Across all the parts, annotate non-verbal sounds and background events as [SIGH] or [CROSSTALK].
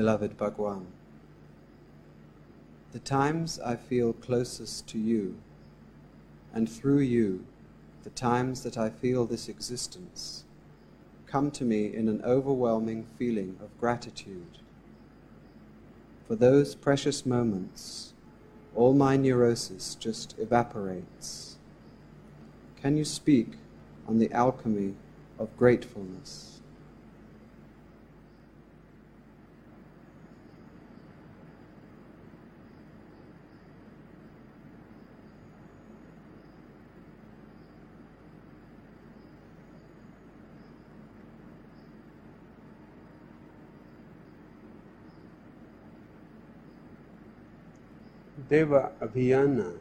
Beloved Bhagwan, the times I feel closest to you, and through you, the times that I feel this existence, come to me in an overwhelming feeling of gratitude. For those precious moments, all my neurosis just evaporates. Can you speak on the alchemy of gratefulness? Deva Abhiyana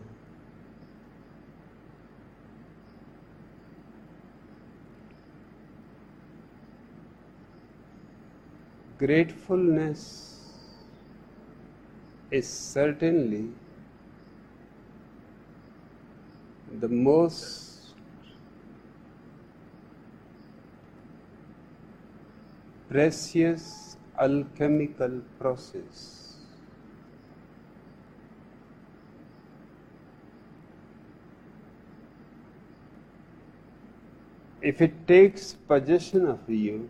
gratefulness is certainly the most precious alchemical process. If it takes possession of you,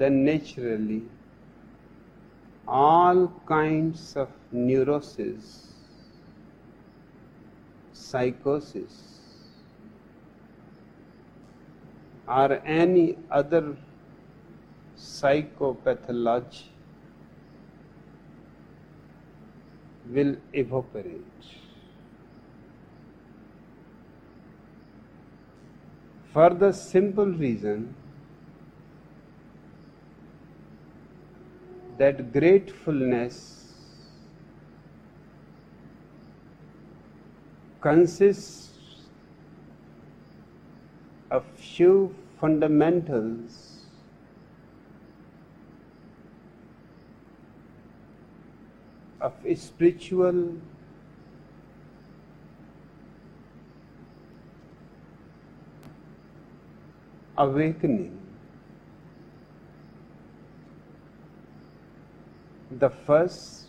then naturally all kinds of neurosis, psychosis, or any other psychopathology will evaporate. For the simple reason that gratefulness consists of few fundamentals of spiritual awakening. The first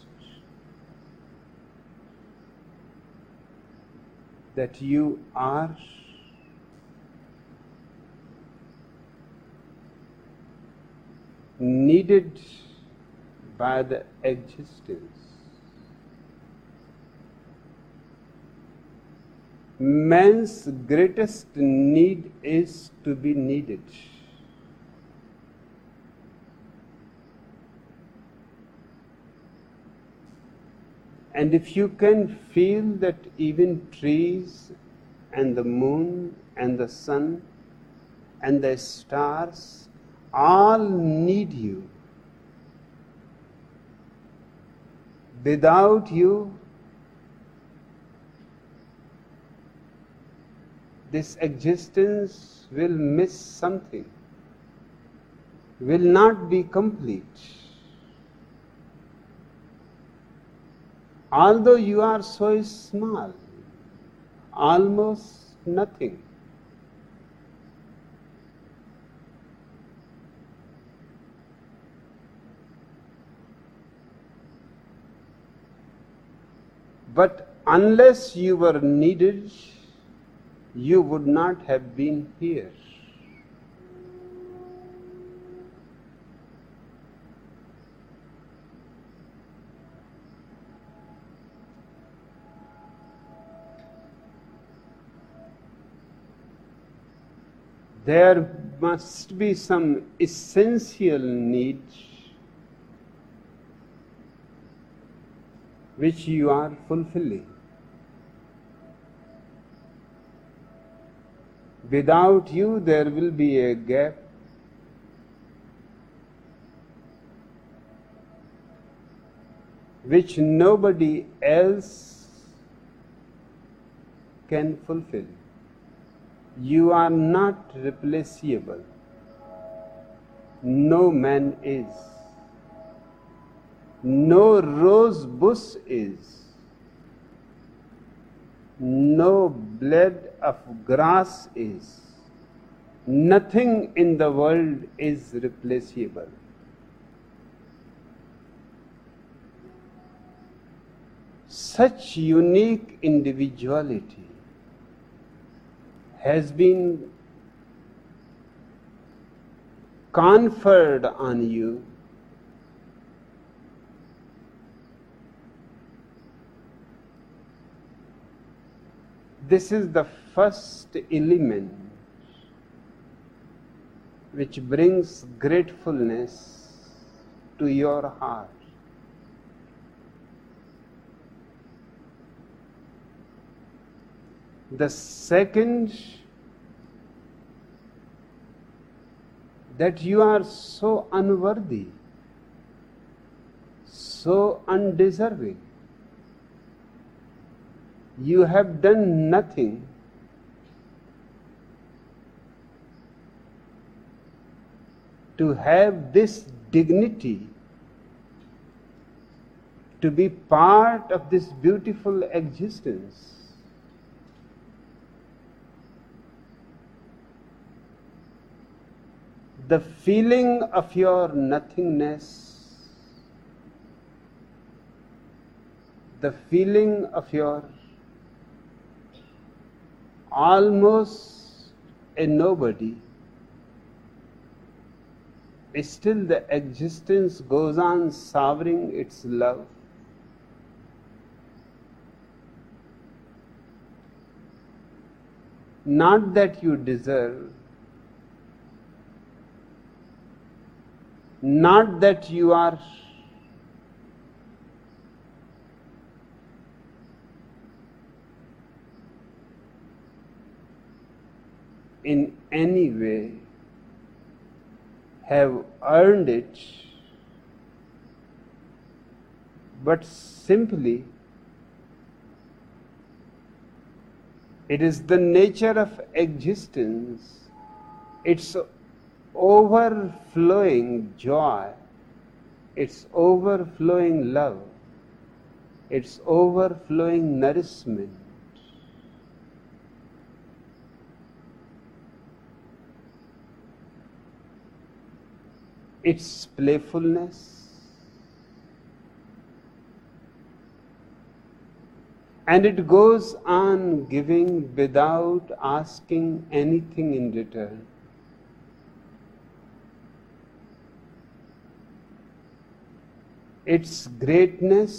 that you are needed by the existence. Man's greatest need is to be needed. And if you can feel that even trees and the moon and the sun and the stars all need you, without you, this existence will miss something, will not be complete. Although you are so small, almost nothing. But unless you were needed, you would not have been here. There must be some essential need which you are fulfilling. Without you, there will be a gap. Which nobody else can fulfill. You are not replaceable. No man is. No rose bush is no blade of grass is. Nothing in the world is replaceable. Such unique individuality has been conferred on you this is the first element which brings gratefulness to your heart. The second, that you are so unworthy, so undeserving. You have done nothing. To have this dignity, to be part of this beautiful existence. The feeling of your nothingness, the feeling of your almost a nobody, still the existence goes on showering its love. Not that you deserve, not that you are in any way have earned it, but simply it is the nature of existence, its overflowing joy, its overflowing love, its overflowing nourishment its playfulness, and it goes on giving without asking anything in return. Its greatness,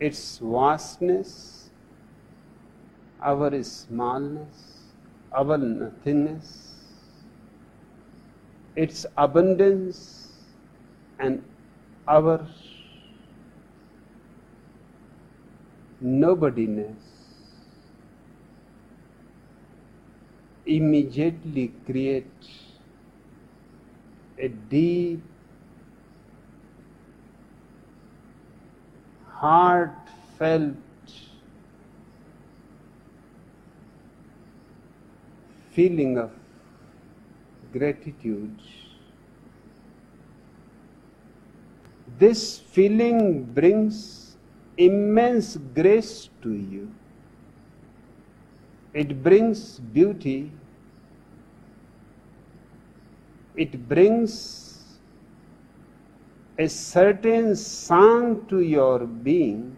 its vastness, our smallness, our nothingness, its abundance and our nobodiness immediately create a deep heartfelt feeling of gratitude. This feeling brings immense grace to you. It brings beauty. It brings a certain song to your being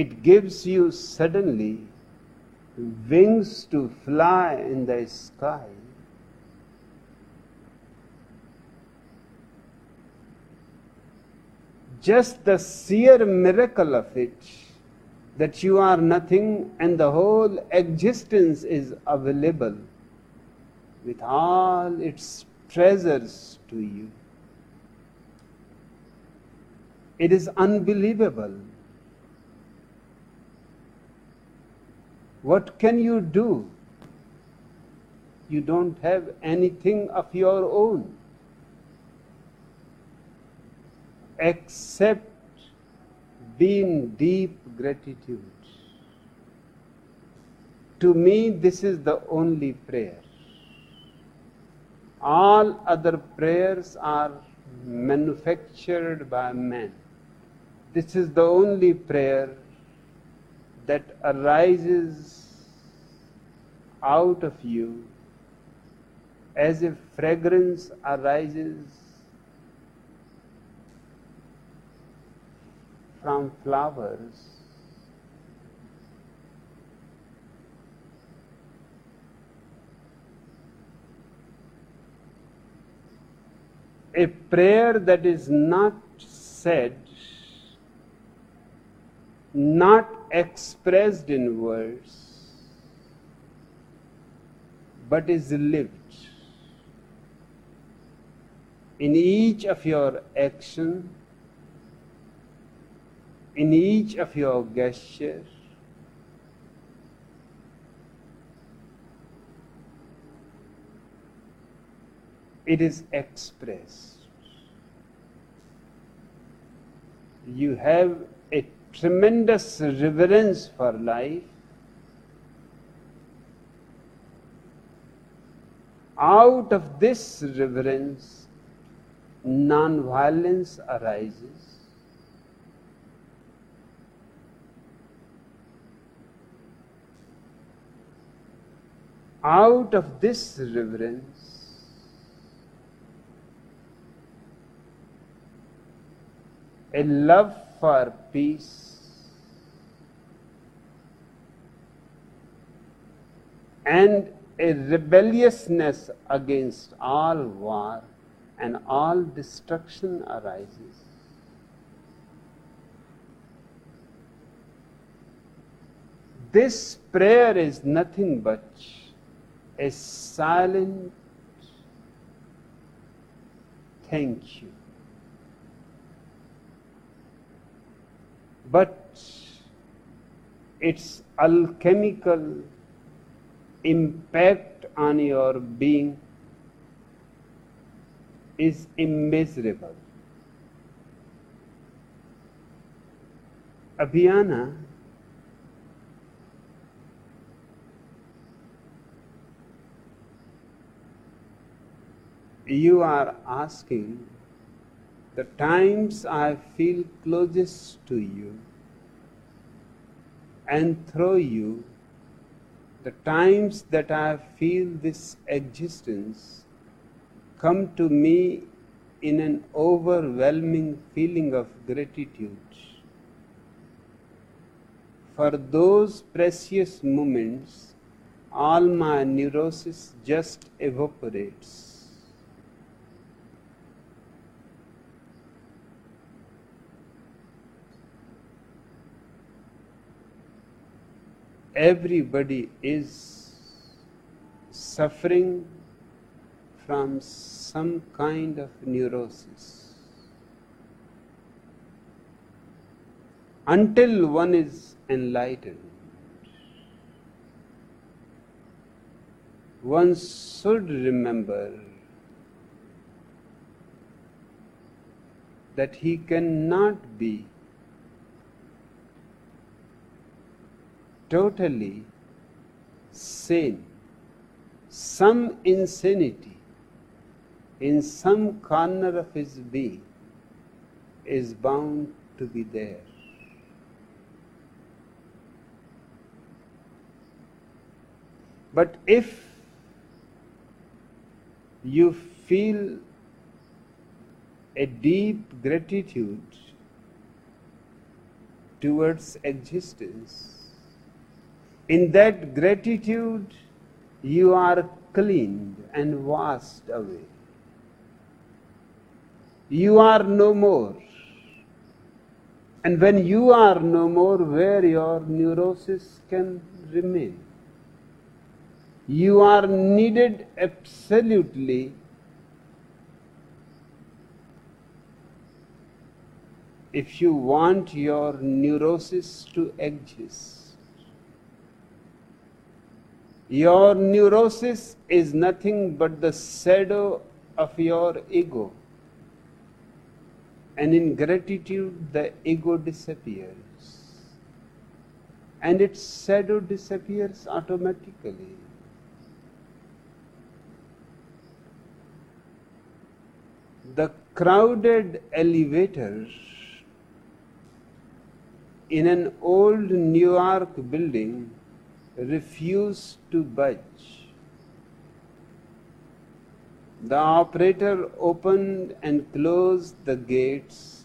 it gives you suddenly wings to fly in the sky. Just the sheer miracle of it, that you are nothing and the whole existence is available with all its treasures to you. It is unbelievable. What can you do? You don't have anything of your own except be in deep gratitude. To me, this is the only prayer. All other prayers are manufactured by man. This is the only prayer that arises out of you as a fragrance arises from flowers. A prayer that is not said not expressed in words, but is lived in each of your action, in each of your gestures, it is expressed. You have a tremendous reverence for life. Out of this reverence, non-violence arises. Out of this reverence, a love for peace and a rebelliousness against all war and all destruction arises. This prayer is nothing but a silent thank you. But its alchemical impact on your being is immeasurable. Abhyana you are asking the times I feel closest to you and through you, the times that I feel this existence come to me in an overwhelming feeling of gratitude. For those precious moments all my neurosis just evaporates everybody is suffering from some kind of neurosis. Until one is enlightened, one should remember that he cannot be totally sane, some insanity in some corner of his being is bound to be there. But if you feel a deep gratitude towards existence, in that gratitude, you are cleaned and washed away. You are no more. And when you are no more, where your neurosis can remain? You are needed absolutely if you want your neurosis to exist. Your neurosis is nothing but the shadow of your ego. And in gratitude, the ego disappears. And its shadow disappears automatically. The crowded elevator in an old New York building refused to budge. The operator opened and closed the gates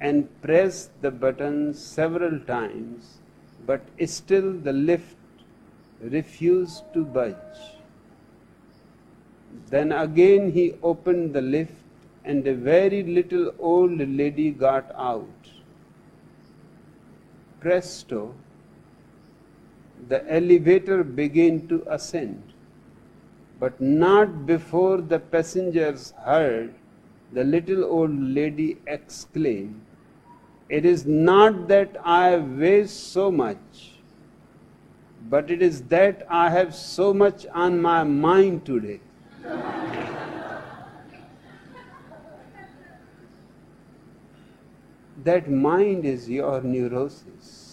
and pressed the button several times, but still the lift refused to budge. Then again he opened the lift, and a very little old lady got out. Presto, the elevator began to ascend, but not before the passengers heard the little old lady exclaim, It is not that I weigh so much, but it is that I have so much on my mind today. [LAUGHS] that mind is your neurosis.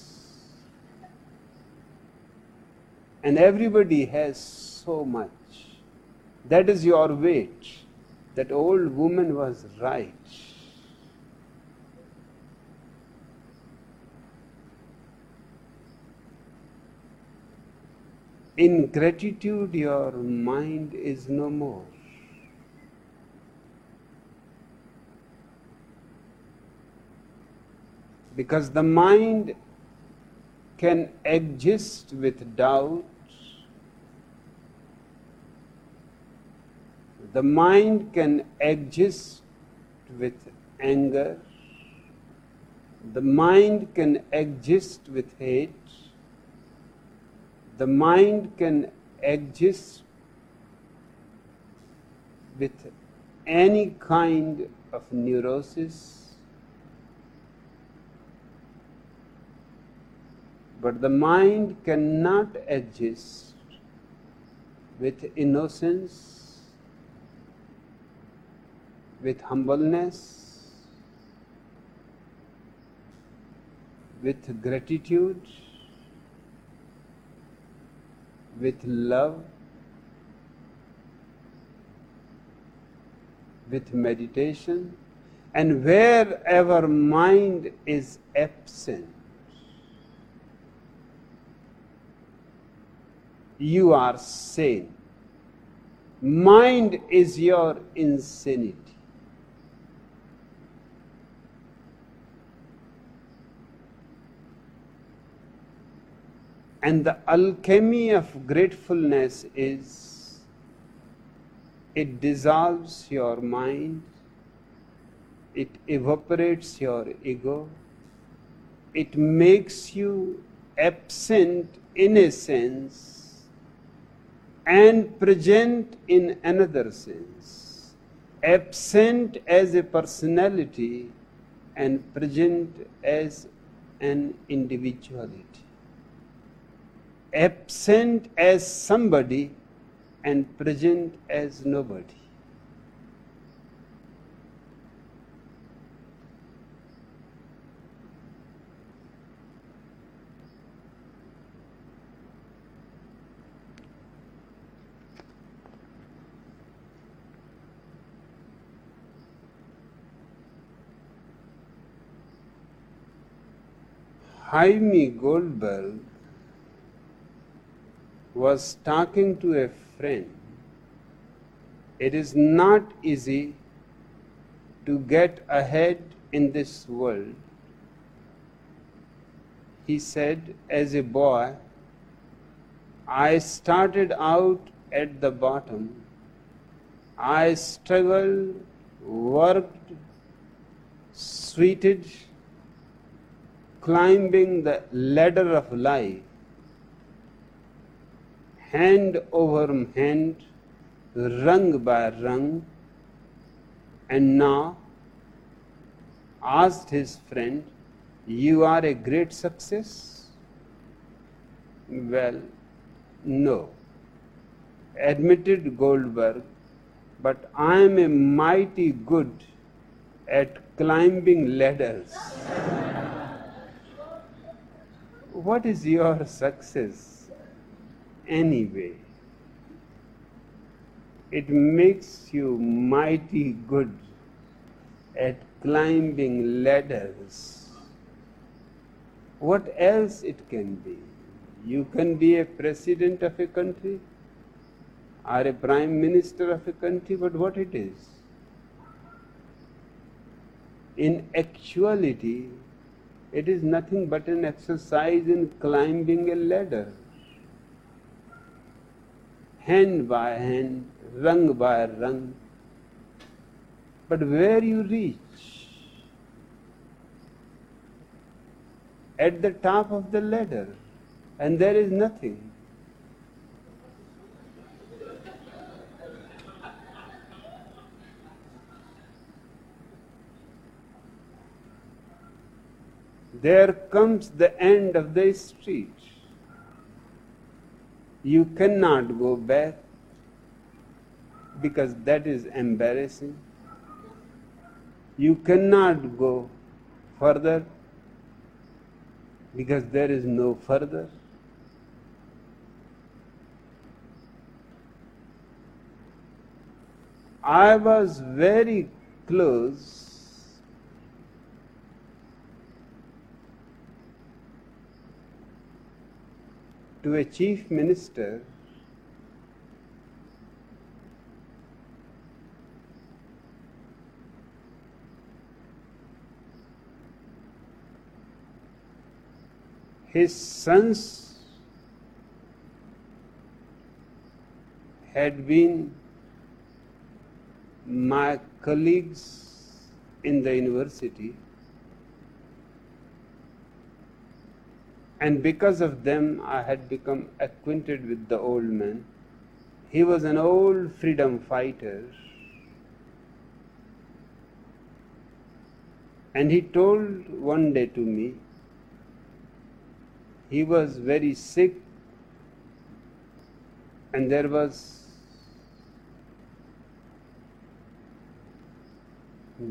And everybody has so much. That is your weight. That old woman was right. In gratitude, your mind is no more. Because the mind can exist with doubt, the mind can exist with anger, the mind can exist with hate, the mind can exist with any kind of neurosis. But the mind cannot exist with innocence, with humbleness, with gratitude, with love, with meditation, and wherever mind is absent, you are sane. Mind is your insanity. And the alchemy of gratefulness is it dissolves your mind, it evaporates your ego, it makes you absent in a sense and present in another sense, absent as a personality and present as an individuality, absent as somebody and present as nobody. Hymie Goldberg was talking to a friend. It is not easy to get ahead in this world. He said, as a boy, I started out at the bottom. I struggled, worked, sweated, climbing the ladder of life, hand over hand, rung by rung, and now asked his friend, You are a great success? Well, no, admitted Goldberg, but I am a mighty good at climbing ladders. [LAUGHS] what is your success anyway? It makes you mighty good at climbing ladders. What else it can be? You can be a president of a country or a prime minister of a country, but what it is? in actuality, it is nothing but an exercise in climbing a ladder. Hand by hand, rung by rung. But where you reach? At the top of the ladder, and there is nothing. there comes the end of the street. You cannot go back because that is embarrassing. You cannot go further because there is no further. I was very close to a chief minister his sons had been my colleagues in the university and because of them I had become acquainted with the old man. He was an old freedom fighter. And he told one day to me, he was very sick, and there was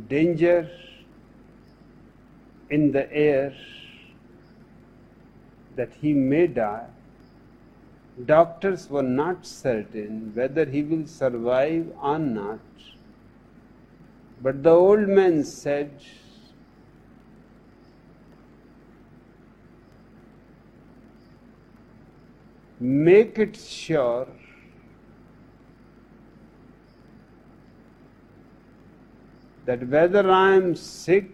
danger in the air that he may die, doctors were not certain whether he will survive or not. But the old man said, Make it sure that whether I am sick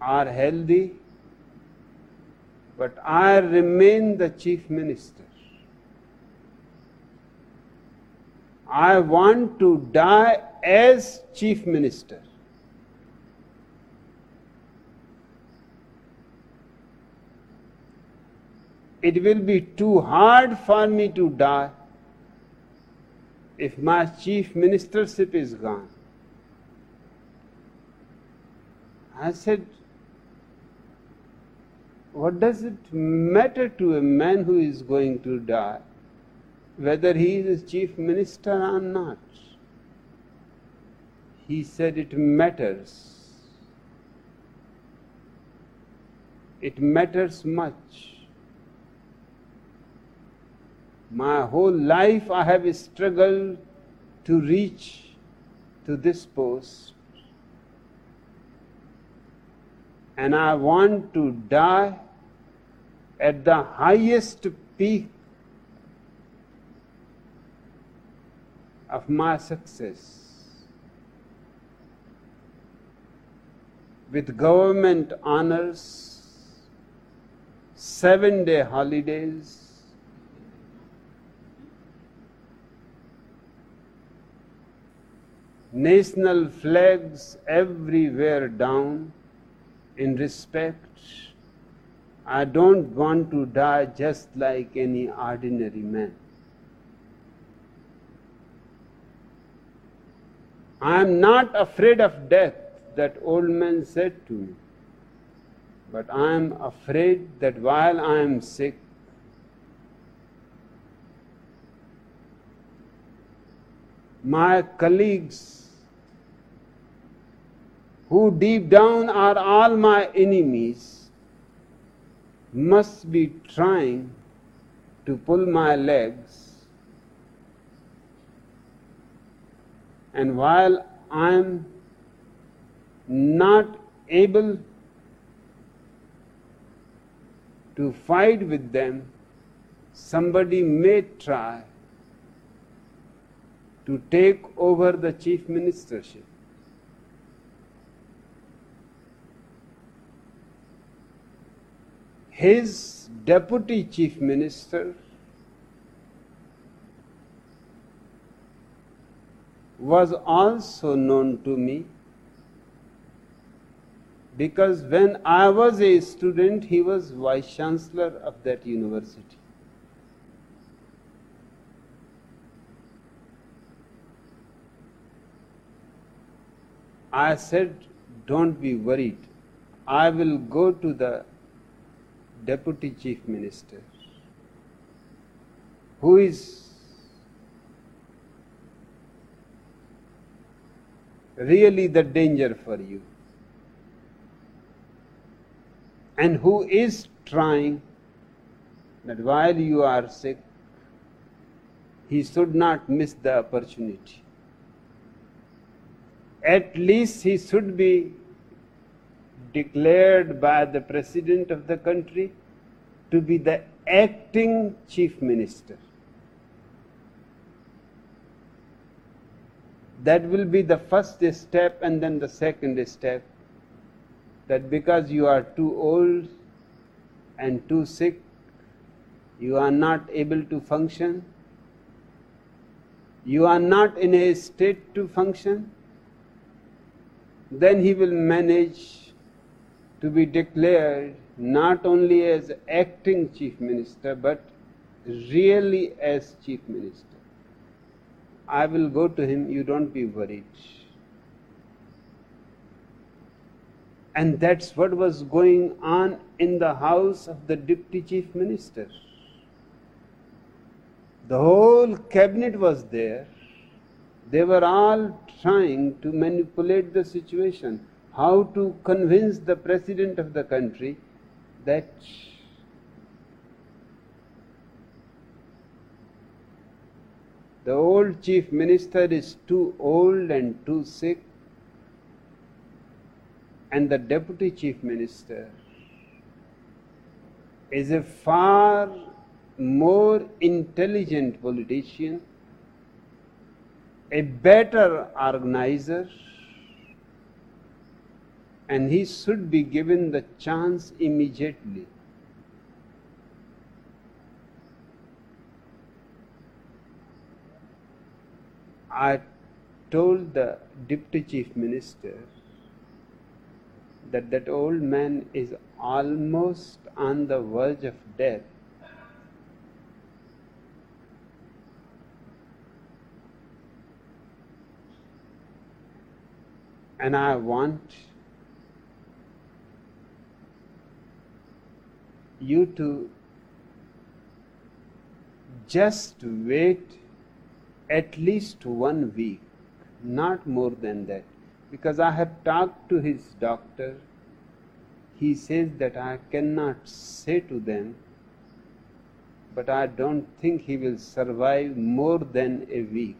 are healthy, but I remain the chief minister. I want to die as chief minister. It will be too hard for me to die if my chief ministership is gone. I said, what does it matter to a man who is going to die whether he is chief minister or not? He said it matters. It matters much. My whole life I have struggled to reach to this post and I want to die at the highest peak of my success. With government honors, seven day holidays, national flags everywhere down in respect. I don't want to die just like any ordinary man. I am not afraid of death, that old man said to me. But I am afraid that while I am sick, my colleagues who deep down are all my enemies, must be trying to pull my legs. And while I'm not able to fight with them, somebody may try to take over the chief ministership. His deputy chief minister was also known to me because when I was a student, he was vice chancellor of that university. I said, Don't be worried. I will go to the deputy chief minister who is really the danger for you and who is trying that while you are sick he should not miss the opportunity. At least he should be declared by the president of the country to be the acting chief minister. That will be the first step, and then the second step that because you are too old and too sick, you are not able to function, you are not in a state to function then he will manage to be declared not only as acting chief minister but really as chief minister. I will go to him, you don't be worried. And that's what was going on in the house of the deputy chief minister. The whole cabinet was there. They were all trying to manipulate the situation, how to convince the president of the country that the old chief minister is too old and too sick, and the deputy chief minister is a far more intelligent politician a better organizer and he should be given the chance immediately. I told the deputy chief minister that that old man is almost on the verge of death and I want you to just wait at least one week, not more than that. Because I have talked to his doctor, he says that I cannot say to them, but I don't think he will survive more than a week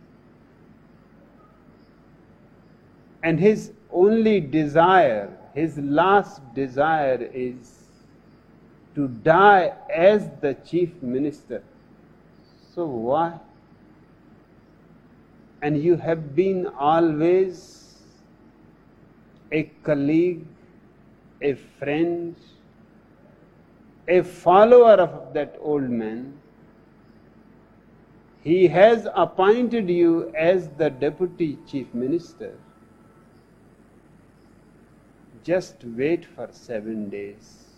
and his only desire, his last desire is to die as the chief minister. So why? And you have been always a colleague, a friend, a follower of that old man. He has appointed you as the deputy chief minister. Just wait for seven days.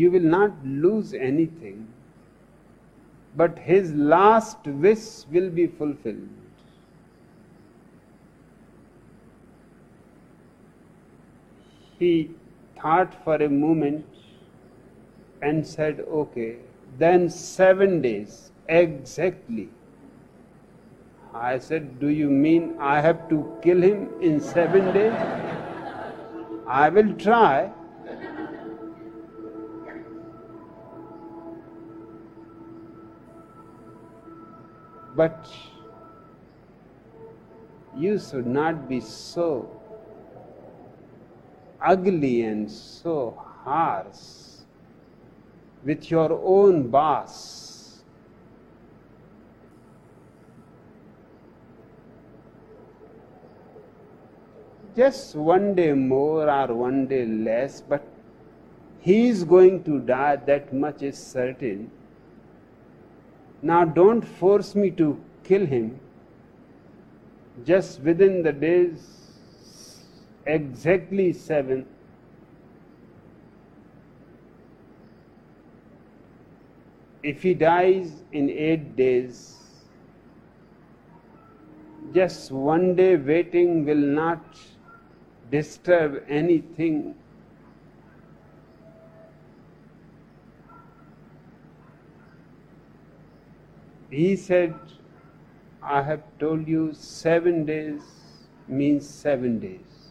You will not lose anything, but his last wish will be fulfilled. He thought for a moment and said, Okay, then seven days exactly. I said, Do you mean I have to kill him in seven days? I will try. But you should not be so ugly and so harsh with your own boss. Just one day more or one day less, but he is going to die, that much is certain. Now, don't force me to kill him. Just within the days, exactly seven, if he dies in eight days, just one day waiting will not disturb anything. He said, I have told you seven days means seven days.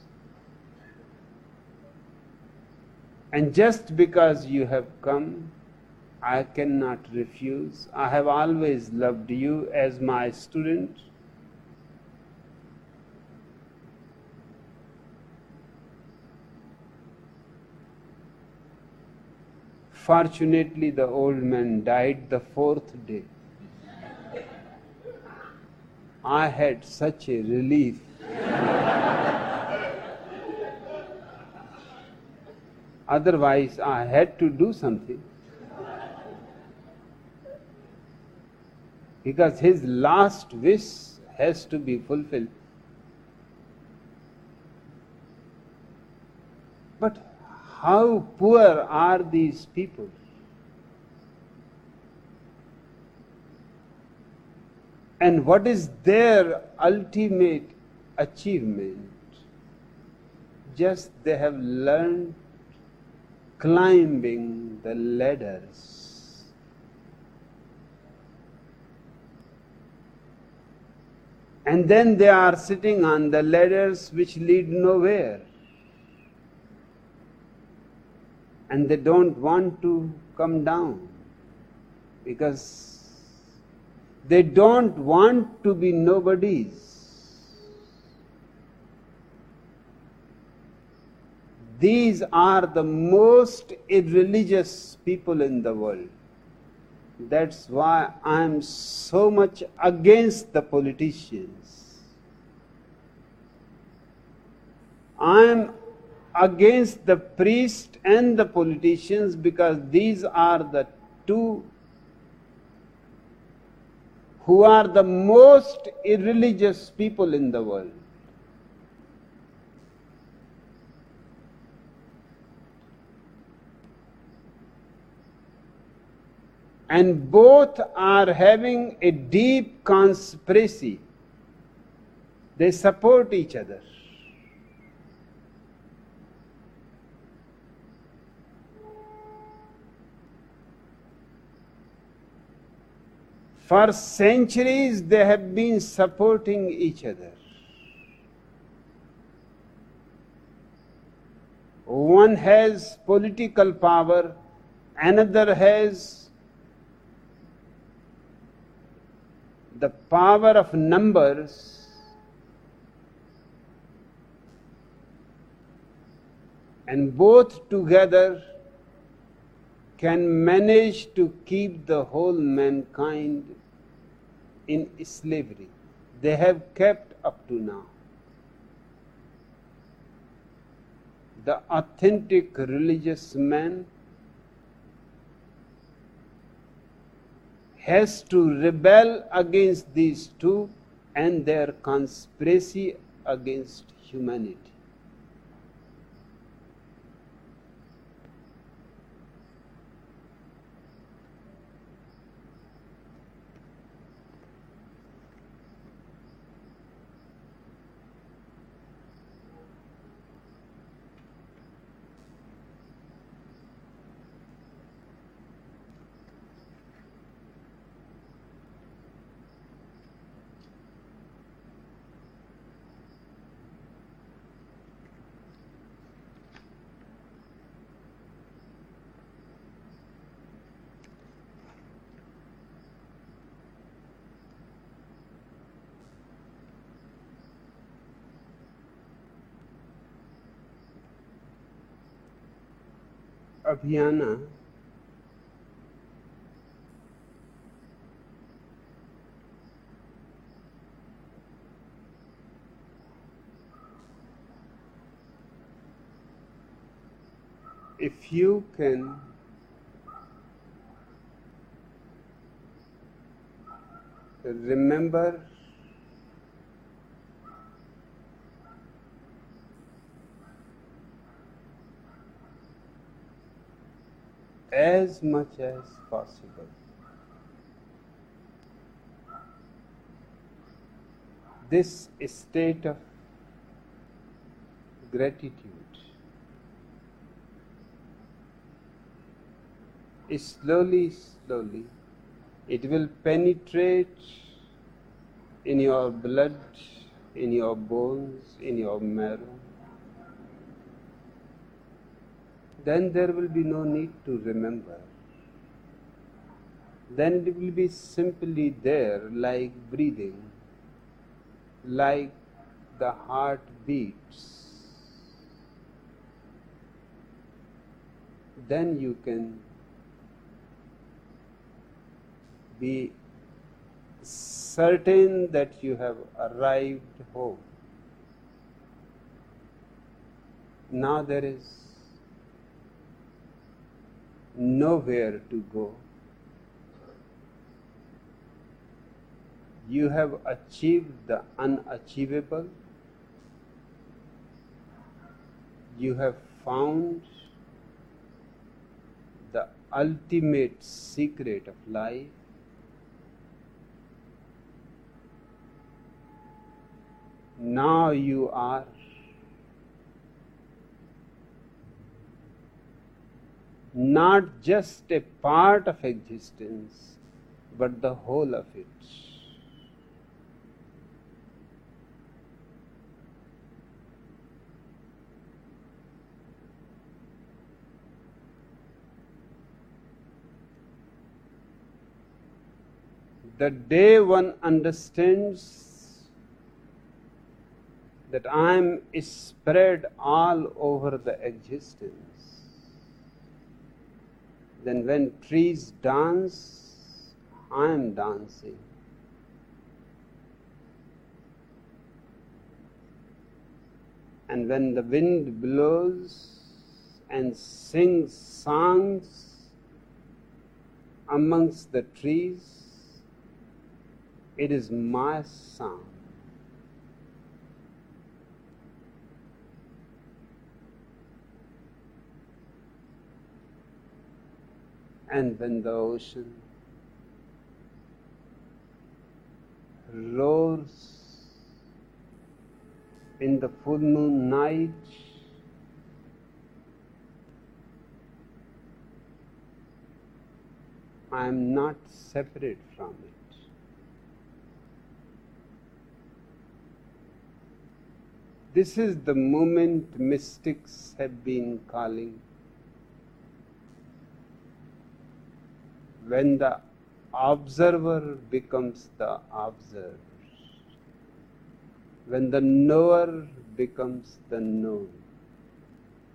And just because you have come, I cannot refuse. I have always loved you as my student. Fortunately, the old man died the fourth day. I had such a relief. Otherwise, I had to do something. Because his last wish has to be fulfilled. But how poor are these people? And what is their ultimate achievement? Just they have learned climbing the ladders. And then they are sitting on the ladders which lead nowhere. And they don't want to come down because they don't want to be nobodies. These are the most irreligious people in the world. That's why I'm so much against the politicians. I'm against the priest and the politicians because these are the two who are the most irreligious people in the world. And both are having a deep conspiracy. They support each other. For centuries, they have been supporting each other. One has political power, another has the power of numbers, and both together can manage to keep the whole mankind in slavery. They have kept up to now. The authentic religious man has to rebel against these two and their conspiracy against humanity. if you can remember as much as possible. This state of gratitude is slowly, slowly, it will penetrate in your blood, in your bones, in your marrow. Then there will be no need to remember. Then it will be simply there, like breathing, like the heart beats. Then you can be certain that you have arrived home. Now there is nowhere to go. You have achieved the unachievable. You have found the ultimate secret of life. Now you are not just a part of existence, but the whole of it. The day one understands that I am spread all over the existence, then when trees dance, I am dancing. And when the wind blows and sings songs amongst the trees, it is my song. And when the ocean. Roars in the full moon night, I am not separate from it. This is the moment mystics have been calling when the observer becomes the observer, when the knower becomes the known,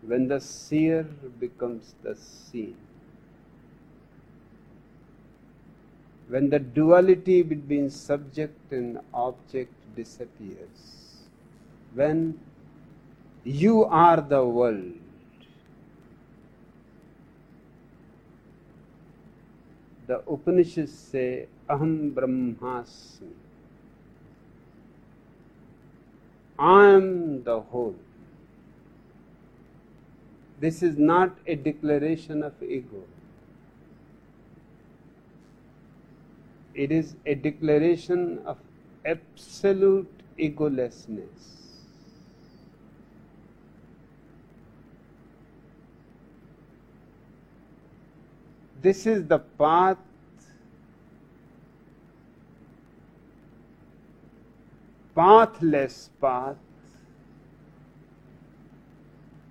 when the seer becomes the seen, when the duality between subject and object disappears, when you are the world, the Upanishads say, Aham Brahmasmi. I am the whole. This is not a declaration of ego. It is a declaration of absolute egolessness. This is the path pathless path.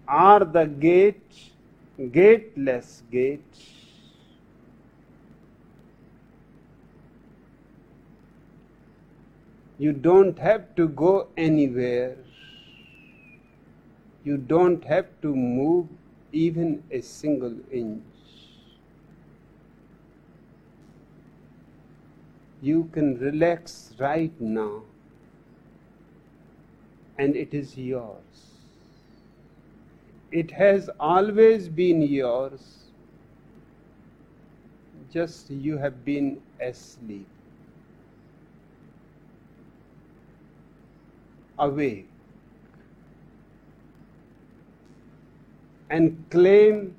Are the gate gateless gate you don't have to go anywhere. You don't have to move even a single inch you can relax right now and it is yours. It has always been yours, just you have been asleep. Awake and claim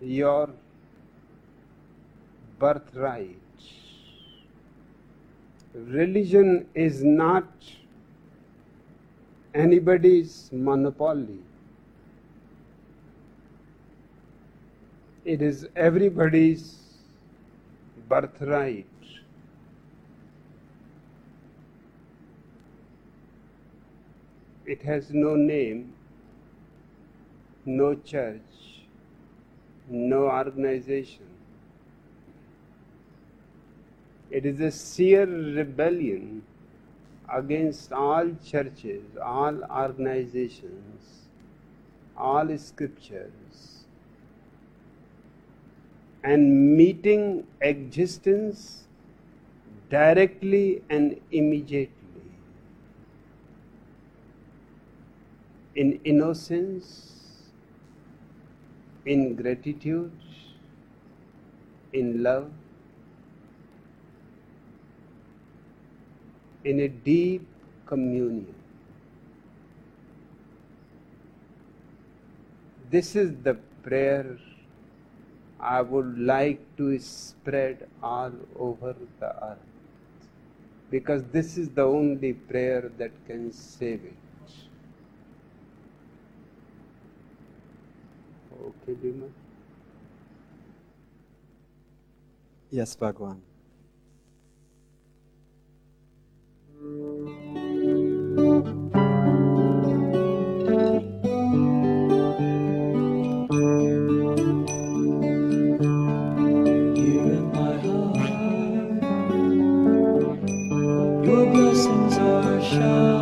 your birthright. Religion is not anybody's monopoly. It is everybody's birthright. It has no name, no church, no organization. It is a sheer rebellion against all churches, all organizations, all scriptures, and meeting existence directly and immediately. In innocence, in gratitude, in love, in a deep communion. This is the prayer I would like to spread all over the earth because this is the only prayer that can save it. Okay, Bhima? Yes, Bhagwan. Your blessings are showering,